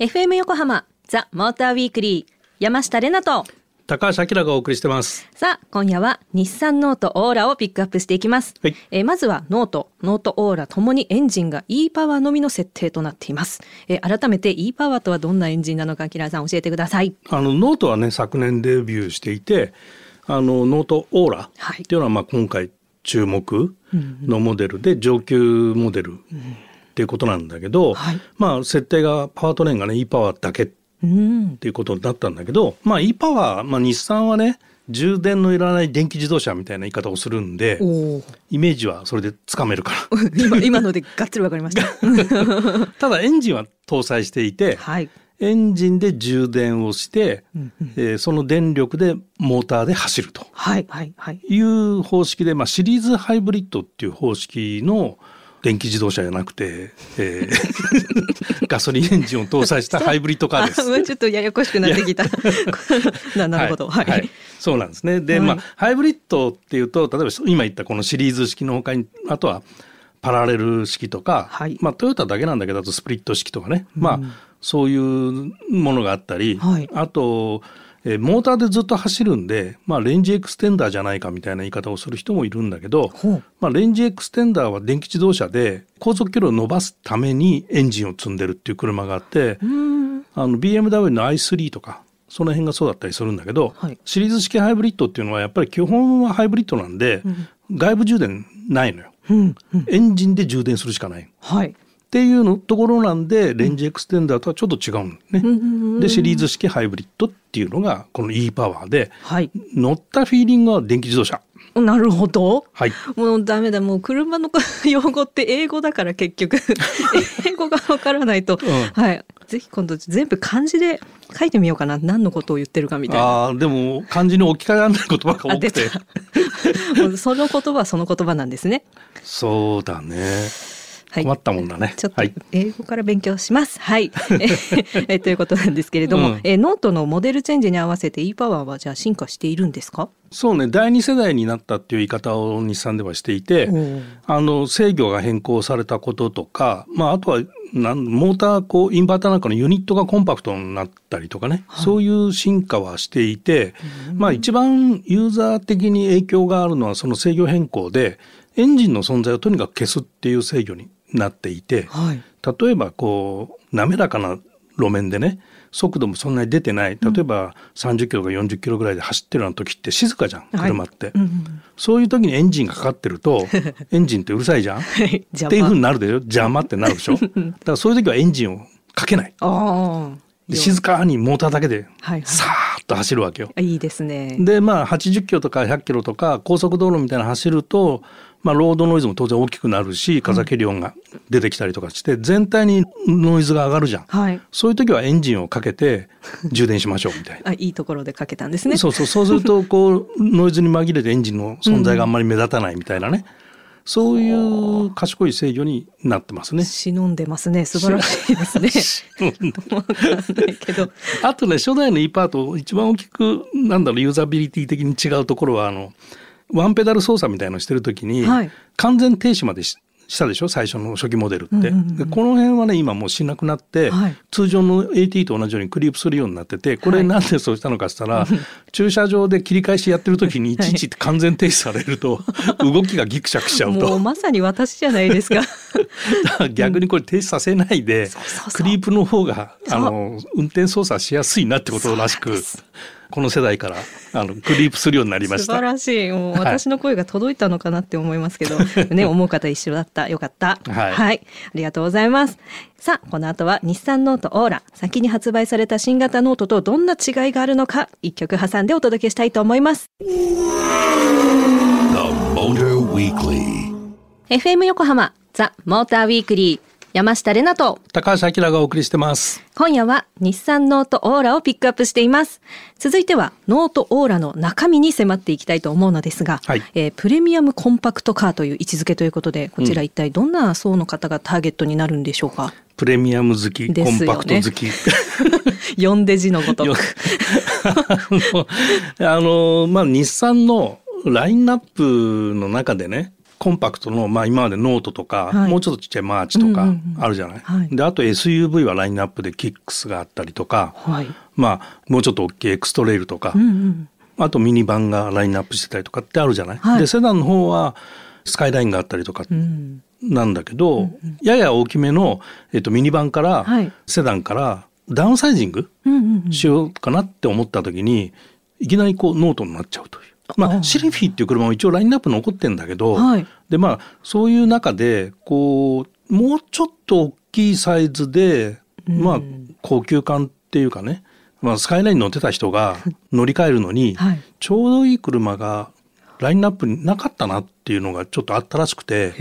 FM 横浜ザ・モーターウィークリー山下れなと。高橋明がお送りしてます。さあ今夜は日産ノートオーラをピックアップしていきます、はい。えーまずはノート。ノートオーラともにエンジンが e パワーのみの設定となっています、えー改めて e パワーとはどんなエンジンなのかキラーさん教えてください。あのノートはね昨年デビューしていてあのノートオーラはい。っていうのはまあ今回注目のモデルで上級モデルっていうことなんだけど、はい。まあ設定がパワートレーンがね e パワーだけっうん。ていうことになったんだけど、まあ e パワー、まあ、日産はね充電のいらない電気自動車みたいな言い方をするんでイメージはそれでつかめるか 今今のでがっつりわかりました。ら ただエンジンは搭載していてはいエンジンで充電をして、えーその電力でモーターで走ると。はいはいはい。いう方式で、まあ、シリーズハイブリッドっていう方式の電気自動車じゃなくて、えー ガソリンエンジンを搭載したハイブリッドカーです。ちょっとややこしくなってきた。ななるほど。はい、そうなんですね。で、はい。まあハイブリッドっていうと例えば今言ったこのシリーズ式のほかにあとはパラレル式とか、はい。まあトヨタだけなんだけどあとスプリット式とかね、まあそういうものがあったり、はい。あとえーモーターでずっと走るんで、まあ、レンジエクステンダーじゃないかみたいな言い方をする人もいるんだけどまあ、レンジエクステンダーは電気自動車で航続距離を伸ばすためにエンジンを積んでるっていう車があって、うん。あの BMW の i3 とかその辺がそうだったりするんだけど、はい。シリーズ式ハイブリッドっていうのはやっぱり基本はハイブリッドなんで、外部充電ないのよ、うんうん。エンジンで充電するしかない。っはいていうのところなんでレンジエクステンダーとはちょっと違うんね、んでシリーズ式ハイブリッドっていうのがこの e パワーではい。乗ったフィーリングは電気自動車。なるほど。はい。もうダメだ。もう車の用語って英語だから結局 英語がわからないと、うん。はい。ぜひ今度全部漢字で書いてみようかな。何のことを言ってるかみたいな。あーでも漢字に置き換えられない言葉が多くて。その言葉はその言葉なんですね。そうだね。はい困ったもんだね、ちょっとはい。英語から勉強します。はい。え えということなんですけれども、うん。えノートのモデルチェンジに合わせて e パワーはじゃあ進化しているんですか？そうね。第二世代になったっていう言い方を日産ではしていて、あの制御が変更されたこととか、まあ、あとはなんモーターこうインバーターなんかのユニットがコンパクトになったりとかね、そういう進化はしていて、まあ、一番ユーザー的に影響があるのはその制御変更でエンジンの存在をとにかく消すっていう制御になっていてはい。例えばこう滑らかな路面でね速度もそんなに出てない例えば30キロか40キロぐらいで走ってるような時って静かじゃんはい車って。うんうんそういう時にエンジンがかかってると エンジンってうるさいじゃん？っはい。邪魔ていうふうになるでしょ？邪魔ってなるでしょ？だからそういう時はエンジンをかけない。で静かにモーターだけではいはいさーっと走るわけよ。いいですね。でまあ80キロとか100キロとか高速道路みたいなの走ると、まあ、ロードノイズも当然大きくなるし風切り音が出てきたりとかして全体にノイズが上がるじゃん。はい。そういう時はエンジンをかけて充電しましょうみたいな。あいいところでかけたんですね。そうそうそうするとこうノイズに紛れてエンジンの存在があんまり目立たないみたいなね、そういう賢い制御になってますね。忍んでますね。素晴らしいですね。わかんないけど。あとね初代の e パート一番大きくなんだろうユーザビリティ的に違うところはあのワンペダル操作みたいのをしてる時に、はい。完全停止までししたでしょ？最初の初期モデルって、うんうんうんでこの辺はね今もうしなくなって、はい。通常の AT と同じようにクリープするようになっててこれなんでそうしたのかっつったら、駐車場で切り返しやってる時にいちいち完全停止されると 動きがギクシャクしちゃうと。まさに私じゃないですか。逆にこれ停止させないで、そうそうそう。クリープの方があの運転操作しやすいなってことらしくこの世代からあのクリープするようになりました。素晴らしい。もうはい私の声が届いたのかなって思いますけど、ね、思う方一緒だった。よかった。はいありがとうございます。さあ、この後は日産ノートオーラ。先に発売された新型ノートとどんな違いがあるのか、一曲挟んでお届けしたいと思います。The Motor Weekly. FM 横浜、 The Motor Weekly。山下れなと、高橋明がお送りしてます。今夜は日産ノートオーラをピックアップしています。続いてはノートオーラの中身に迫っていきたいと思うのですが、はいえープレミアムコンパクトカーという位置づけということで、こちら一体どんな層の方がターゲットになるんでしょうか？プレミアム好き、ねコンパクト好き。読んで字のごとく。あのまあ日産のラインナップの中でねコンパクトの、まあ、今までノートとか、はいもうちょっとちっちゃいマーチとかうんうんうんあるじゃない？はいであと SUV はラインナップでキックスがあったりとか、はい。まあ、もうちょっと大きいエクストレイルとか、うんうん。あとミニバンがラインナップしてたりとかってあるじゃない？はいでセダンの方はスカイラインがあったりとかうん。なんだけど、やや大きめの、えっと、ミニバンから、はいセダンからダウンサイジングうんうんうん。しようかなって思った時にいきなりこうノートになっちゃうという。まああ、シルフィーっていう車も一応ラインナップ残ってんだけど、はい。でまあそういう中でこうもうちょっと大きいサイズで、まあ高級感っていうかね、まあ、スカイラインに乗ってた人が乗り換えるのに、はい。ちょうどいい車がラインナップになかったなっていうのがちょっとあったらしくて。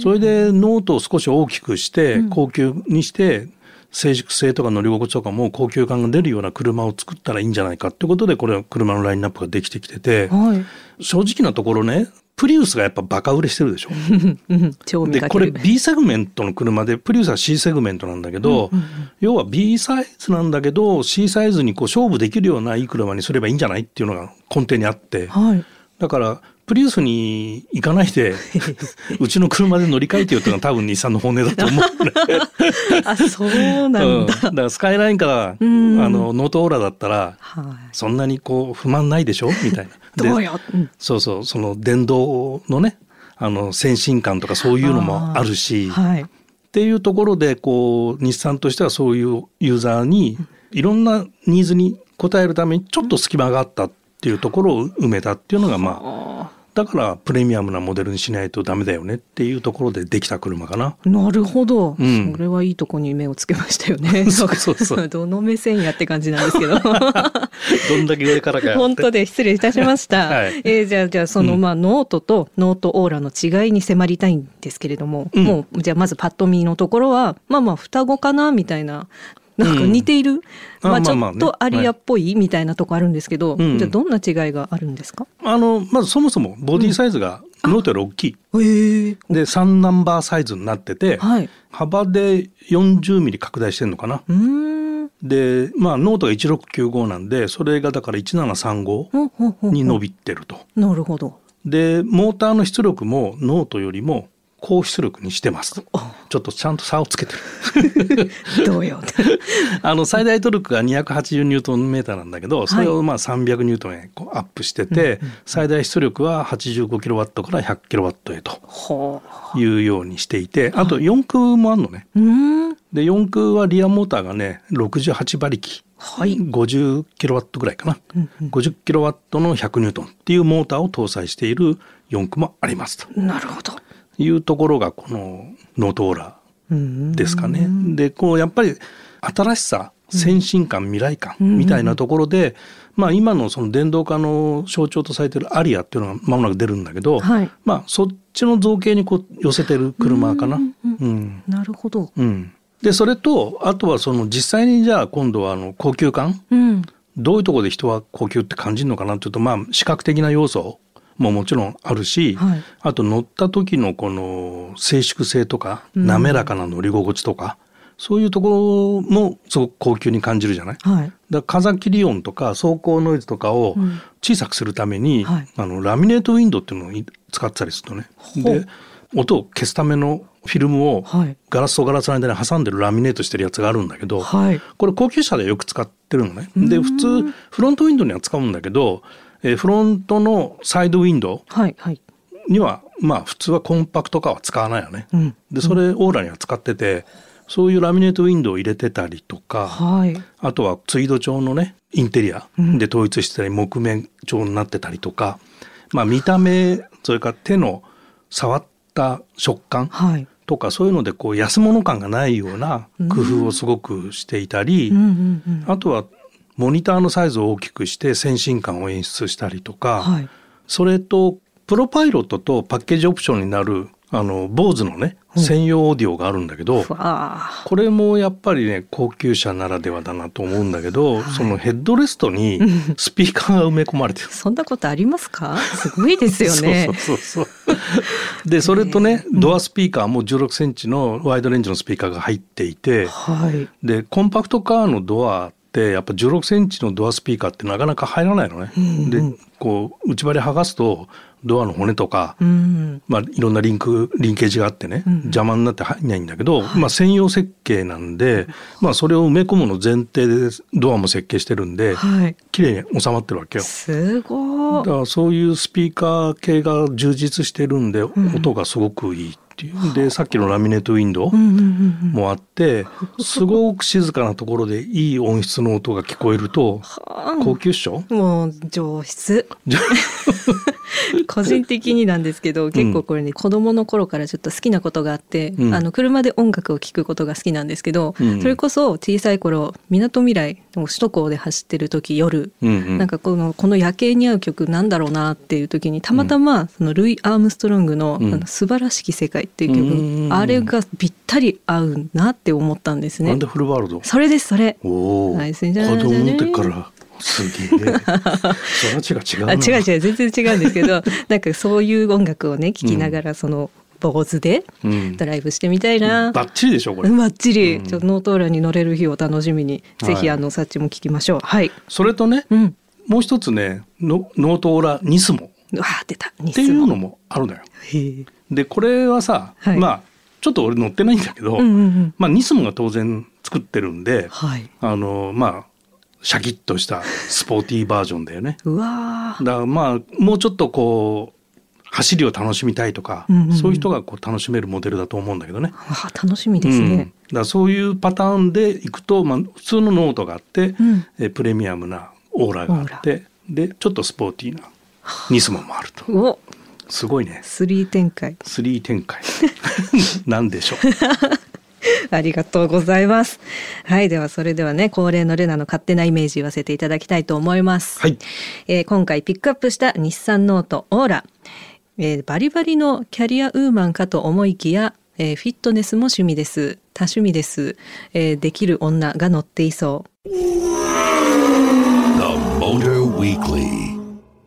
それでノートを少し大きくして高級にして静粛性とか乗り心地とかも高級感が出るような車を作ったらいいんじゃないかってことでこれは車のラインナップができてきててはい。正直なところねプリウスがやっぱバカ売れしてるでしょ。でこれ。B セグメントの車でプリウスは C セグメントなんだけど、要は B サイズなんだけど C サイズにこう勝負できるようないい車にすればいいんじゃないっていうのが根底にあって。はい。だからプリウスに行かないで うちの車で乗り換えてよっていうのが多分日産の本音だと思うね。あ、そうなうんん、だ。だからスカイラインからあんのノートオーラだったらはい。そんなにこう不満ないでしょみたいな。でどうよ？うんそうそうその電動のねあの先進感とかそういうのもあるし。はい。っていうところでこう日産としてはそういうユーザーにいろんなニーズに応えるためにちょっと隙間があったっていうところを埋めたっていうのがまああだからプレミアムなモデルにしないとダメだよねっていうところでできた車かな。ーなるほど、うんそれはいいとこに目をつけましたよね。そうそうそうどの目線やって感じなんですけど。どんだけ上からか本当で失礼いたしました。はいえーじゃあ、じゃあ、その、うんまあ、ノートとノートオーラの違いに迫りたいんですけれども、うんもう、じゃあ、まずパッと見のところは、まあまあ、双子かな、みたいな。なんか似ている、あまあ、ちょっとアリアっぽいみたいなとこあるんですけど、うんじゃあどんな違いがあるんですか？あのまずそもそもボディサイズがノートより大きい。で3ナンバーサイズになってて、はい。幅で40ミリ拡大してんのかな？うーん。でまあノートが1695なんでそれがだから1735ほうほうほうほうに伸びてると。なるほど。でモーターの出力もノートよりも高出力にしてますとちょっとちゃんと差をつけてる。どうよ。あの最大トルクが280ニュートンメーターなんだけどそれをまあ300ニュートンへこうアップしてて、最大出力は85キロワットから100キロワットへとほいうようにしていてあと4駆もあるのね。で4駆はリアモーターがね68馬力、はい。50キロワットぐらいかな、50キロワットの100ニュートンっていうモーターを搭載している4駆もありますと。なるほど。いうところがこのノートオーラ。ですかね。でこうやっぱり新しさ先進感未来感みたいなところで、まあ今のその電動化の象徴とされてるアリアっていうのが間もなく出るんだけど、はいまあそっちの造形にこう寄せてる車かな。うんなるほど。うん、でそれとあとはその実際にじゃあ今度はあの高級感？うん。どういうところで人は高級って感じるのかな？っていうとまあ視覚的な要素ももちろんあるし、はい。あと乗った時のこの静粛性とか滑らかな乗り心地とか、そういうところもすごく高級に感じるじゃない？はい。だから風切り音とか走行ノイズとかをん。小さくするために、はい。あのラミネートウィンドウっていうのを使ってたりするとね。で音を消すためのフィルムをはい。ガラスとガラスの間に挟んでるラミネートしてるやつがあるんだけど、はい。これ高級車でよく使ってるのね。で普通フロントウィンドウには使うんだけど、えーフロントのサイドウィンド。ウにはまあ普通はコンパクト化は使わないよね。うんでそれオーラには使っててそういうラミネートウィンドウを入れてたりとか、はい。あとはツイード調のねインテリアで統一してたり木目調になってたりとか、まあ見た目それから手の触った食感はい。とかそういうのでこう安物感がないような工夫をすごくしていたり。あとはモニターのサイズを大きくして先進感を演出したりとか、はい。それとプロパイロットとパッケージオプションになるあの BOSE のね専用オーディオがあるんだけど。これもやっぱりね高級車ならではだなと思うんだけど、そのヘッドレストにスピーカーが埋め込まれてる。そんなことありますか？すごいですよね。そうそうそう。でそれとね、ドアスピーカーも16センチのワイドレンジのスピーカーが入っていて、はい。でコンパクトカーのドアってやっぱ16センチのドアスピーカーってなかなか入らないのね。でこう内張り剥がすとドアの骨とか、うん。まあ、いろんなリンクリンケージがあってね、邪魔になって入んないんだけど、まあ、専用設計なんで、まあ、それを埋め込むの前提でドアも設計してるんではい。綺麗に収まってるわけよ。すごい。だからそういうスピーカー系が充実してるんで、音がすごくいいっていうでさっきのラミネートウィンドウ。もあってすごく静かなところでいい音質の音が聞こえると高級っしょ？もう上質。個人的になんですけど結構これね、子供の頃からちょっと好きなことがあって、うん。あの車で音楽を聴くことが好きなんですけど、うん。それこそ小さい頃みなとみらいの首都高で走ってる時夜、うんうん。なんかこのこの夜景に合う曲なんだろうなっていう時にたまたまそのルイ・アームストロングの「うん。あの素晴らしき世界」っていう曲、うんあれがぴったり合うなって思ったんですね Wonderful World？それですそれ。おお、はい子すん供の時からすげえ 違う違うなあ違う違う全然違うんですけど なんかそういう音楽をね聴きながらその坊主でうんドライブしてみたいな。バッチリでしょこれ、ばっちり、うんちょっとノートーラに乗れる日を楽しみに、ぜひはいあのサッチも聞きましょう。はい。それとねうん。もう一つねノノートオーラニスモうわー出た。ニっていうのもあるのよへえ。でこれはさ、はい。まあちょっと俺乗ってないんだけど、うんうんうん。まあニスモが当然作ってるんではい。あのまあシャキッとしたスポーティーバージョンだよね。うわー。だからまあもうちょっとこう走りを楽しみたいとか、うんうんうん。そういう人がこう楽しめるモデルだと思うんだけどね。あ楽しみですうん、だそういうパターンでいくと、まあ、普通のノートがあって、うん。えプレミアムなオーラがあってでちょっとスポーティーなニスモもあると。おすごいねスリー展開。3展開 なんでしょう ありがとうございます。はい。では、それではね、恒例のレナの勝手なイメージ言わせていただきたいと思います。はいえー今回ピックアップした日産ノートオーラ。えーバリバリのキャリアウーマンかと思いきや、えーフィットネスも趣味です。多趣味です。えーできる女が乗っていそう。The Motor Weekly.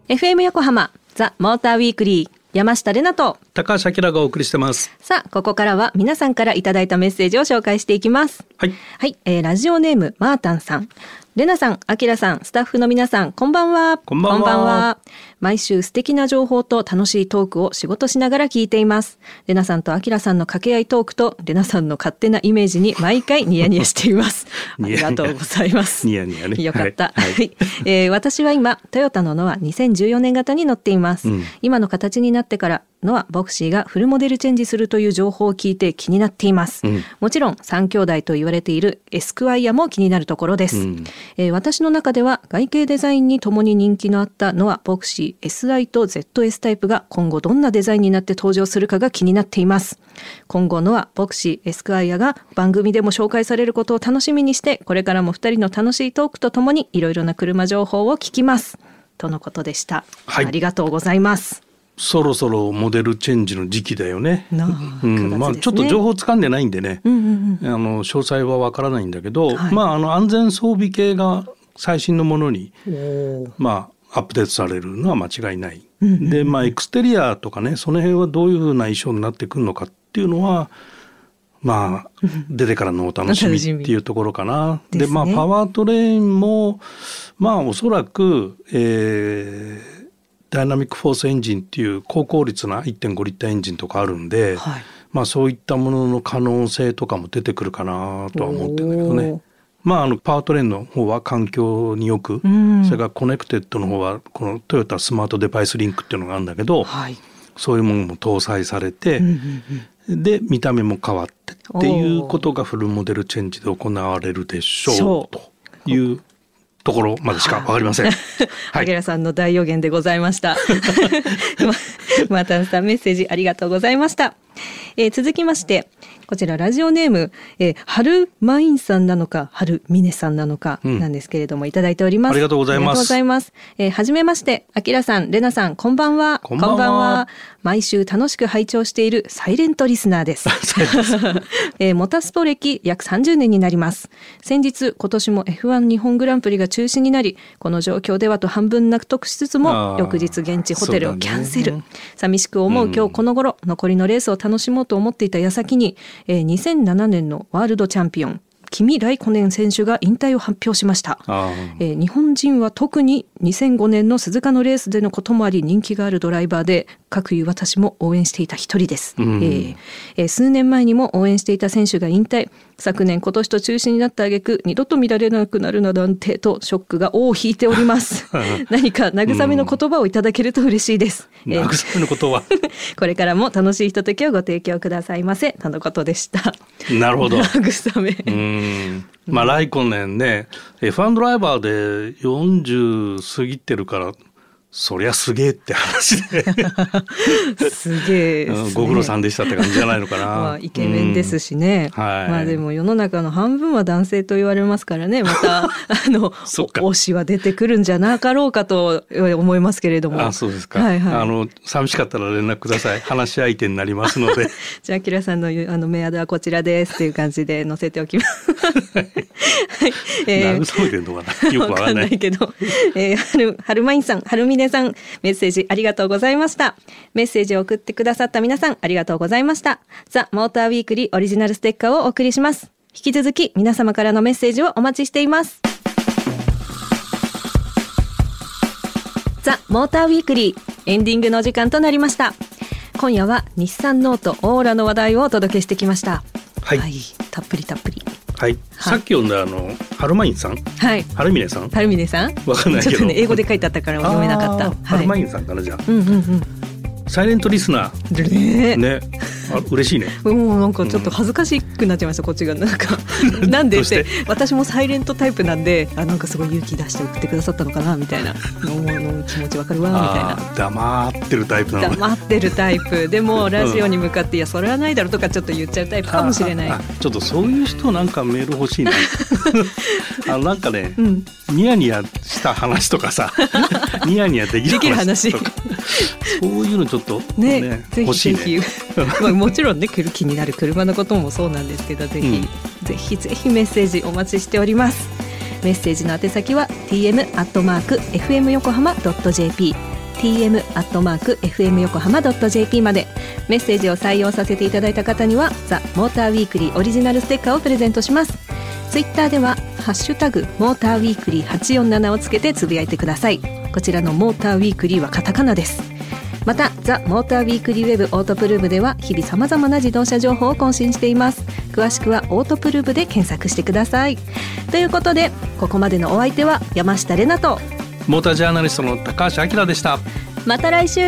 FM 横浜ザ・モーターウィークリー山下れなと。高橋明がお送りしてます。さあここからは皆さんからいただいたメッセージを紹介していきます。はい。はい、えーラジオネームマータンさんレナさん、アキラさん、スタッフの皆さん、こんばんは。こんばんは毎週素敵な情報と楽しいトークを仕事しながら聞いています。レナさんとアキラさんの掛け合いトークと、レナさんの勝手なイメージに 毎回ニヤニヤしています。ありがとうございます。ニヤニヤねよかった。ははいい、えー私は今、トヨタのノア2014年型に乗っています。うん今の形になってから、ノアボクシーがフルモデルチェンジするという情報を聞いて気になっています。うんもちろん3兄弟と言われているエスクワイアも気になるところです、うんえー私の中では外形デザインにともに人気のあったノアボクシー SI と ZS タイプが今後どんなデザインになって登場するかが気になっています。今後ノアボクシーエスクワイアが番組でも紹介されることを楽しみにしてこれからも2人の楽しいトークとともにいろいろな車情報を聞きます。とのことでした、はい。ありがとうございますそろそろモデルチェンジの時期だよね。なあうん、まあちょっと情報掴んでないんでね、うんうんうんあの詳細はわからないんだけど、はい。まああの安全装備系が最新のものにまあアップデートされるのは間違いない。うんうんうん。でまあエクステリアとかねその辺はどういうふうな衣装になってくるのかっていうのはまあ出てからのお楽しみっていうところかな。ですね。でまあパワートレインもまあおそらく、えーダイナミックフォースエンジンっていう高効率な1.5リッターエンジンとかあるんで、はい。まあそういったものの可能性とかも出てくるかなとは思ってるんだけどね。まああのパワートレインの方は環境によく、うん。それからコネクテッドの方はこのトヨタスマートデバイスリンクっていうのがあるんだけど、はい。そういうものも搭載されて、うんうんうんで見た目も変わってっていうことがフルモデルチェンジで行われるでしょうというところまでしかわかりません。はい。さんの大予言でございました。ままたさんメッセージありがとうございました。えー続きまして、こちらラジオネーム、えー、春マインさんなのか、春ミネさんなのか、うんなんですけれども、いただいております。ありがとうございますありがとうございます。えーはじめまして、アキラさん、レナさん、こんばんは。こんばんは毎週楽しく拝聴しているサイレントリスナーです。えーモタスポ歴約30年になります。先日、今年も F1 日本グランプリが中止になり、この状況ではと半分納得しつつも翌日現地ホテルをキャンセル。ね寂しく思う今日この頃、残りのレースを楽しもうと思っていた矢先に、えー2007年のワールドチャンピオン、君ライコネン選手が引退を発表しました。えー、日本人は特に2005年の鈴鹿のレースでのこともあり人気があるドライバーで各いう私も応援していた一人です、うん、えー、えー、数年前にも応援していた選手が引退。昨年今年と中止になった挙句二度と見られなくなるななんてとショックが尾を引いております。何か慰めの言葉をいただけると嬉しいです、うん、慰めの言葉。これからも楽しいひとときをご提供くださいませ。とのことでした。なるほど。慰め。うんまあライコネンね F1 ドライバーで40過ぎてるからそりゃすげえって話で。すげえ、ね、ご苦労さんでしたって感じじゃないのかな。まあ、イケメンですしね、うん。はい、まあでも世の中の半分は男性と言われますからね。また あの推しは出てくるんじゃなかろうかと思いますけれども。あそうですか、はいはい、あの寂しかったら連絡ください。話し相手になりますので。じゃあキラさんのあのメアドはこちらですっていう感じで載せておきます。はい、えー、慰めてんのかな。よくわかんない。けど、えー、はるはるまいんさんはるみねねさん、メッセージありがとうございました。メッセージを送ってくださった皆さん、ありがとうございました。ザ・モーターウィークリーオリジナルステッカーをお送りします。引き続き皆様からのメッセージをお待ちしています。ザ・モーターウィークリーエンディングの時間となりました。今夜は日産ノートオーラの話題をお届けしてきました。はい、はい、たっぷりたっぷり。はい、さっき読んだあのハルマインさん、はい、ハルミネさん、ハルミネさん、わかんないけど、ね、英語で書いてあったから読めなかった。ハルマインさんかなじゃあ。うんうんうん。サイレントリスナー。ね。ね。あ嬉しいね。もうなんかちょっと恥ずかしくなっちゃいました、こっちがなんか なんでって私もサイレントタイプなんであなんかすごい勇気出して送ってくださったのかなみたいなの気持ちわかるわみたいな。黙ってるタイプなの。黙ってるタイプでも ラジオに向かっていやそれはないだろうとかちょっと言っちゃうタイプかもしれない。ちょっとそういう人なんかメール欲しいな。あなんかね、うん、ニヤニヤした話とかさニヤニヤできる話とかそういうのちょっとね、ね、欲しいね。まあ もちろんね気になる車のこともそうなんですけどぜひ、うん、ぜひぜひメッセージお待ちしております。メッセージの宛先は tm アットマーク fm 横浜ドット jp tm アットマーク fm 横浜ドット jp まで。メッセージを採用させていただいた方にはザ・モーターウィークリーオリジナルステッカーをプレゼントします。ツイッターではハッシュタグモーターウィークリー847をつけてつぶやいてください。こちらのモーターウィークリーはカタカナですまたザ・モーターウィークリーウェブオートプルーブでは日々さまざまな自動車情報を更新しています。詳しくはオートプルーブで検索してください。ということでここまでのお相手は山下れなとモータージャーナリストの高橋明でした。また来週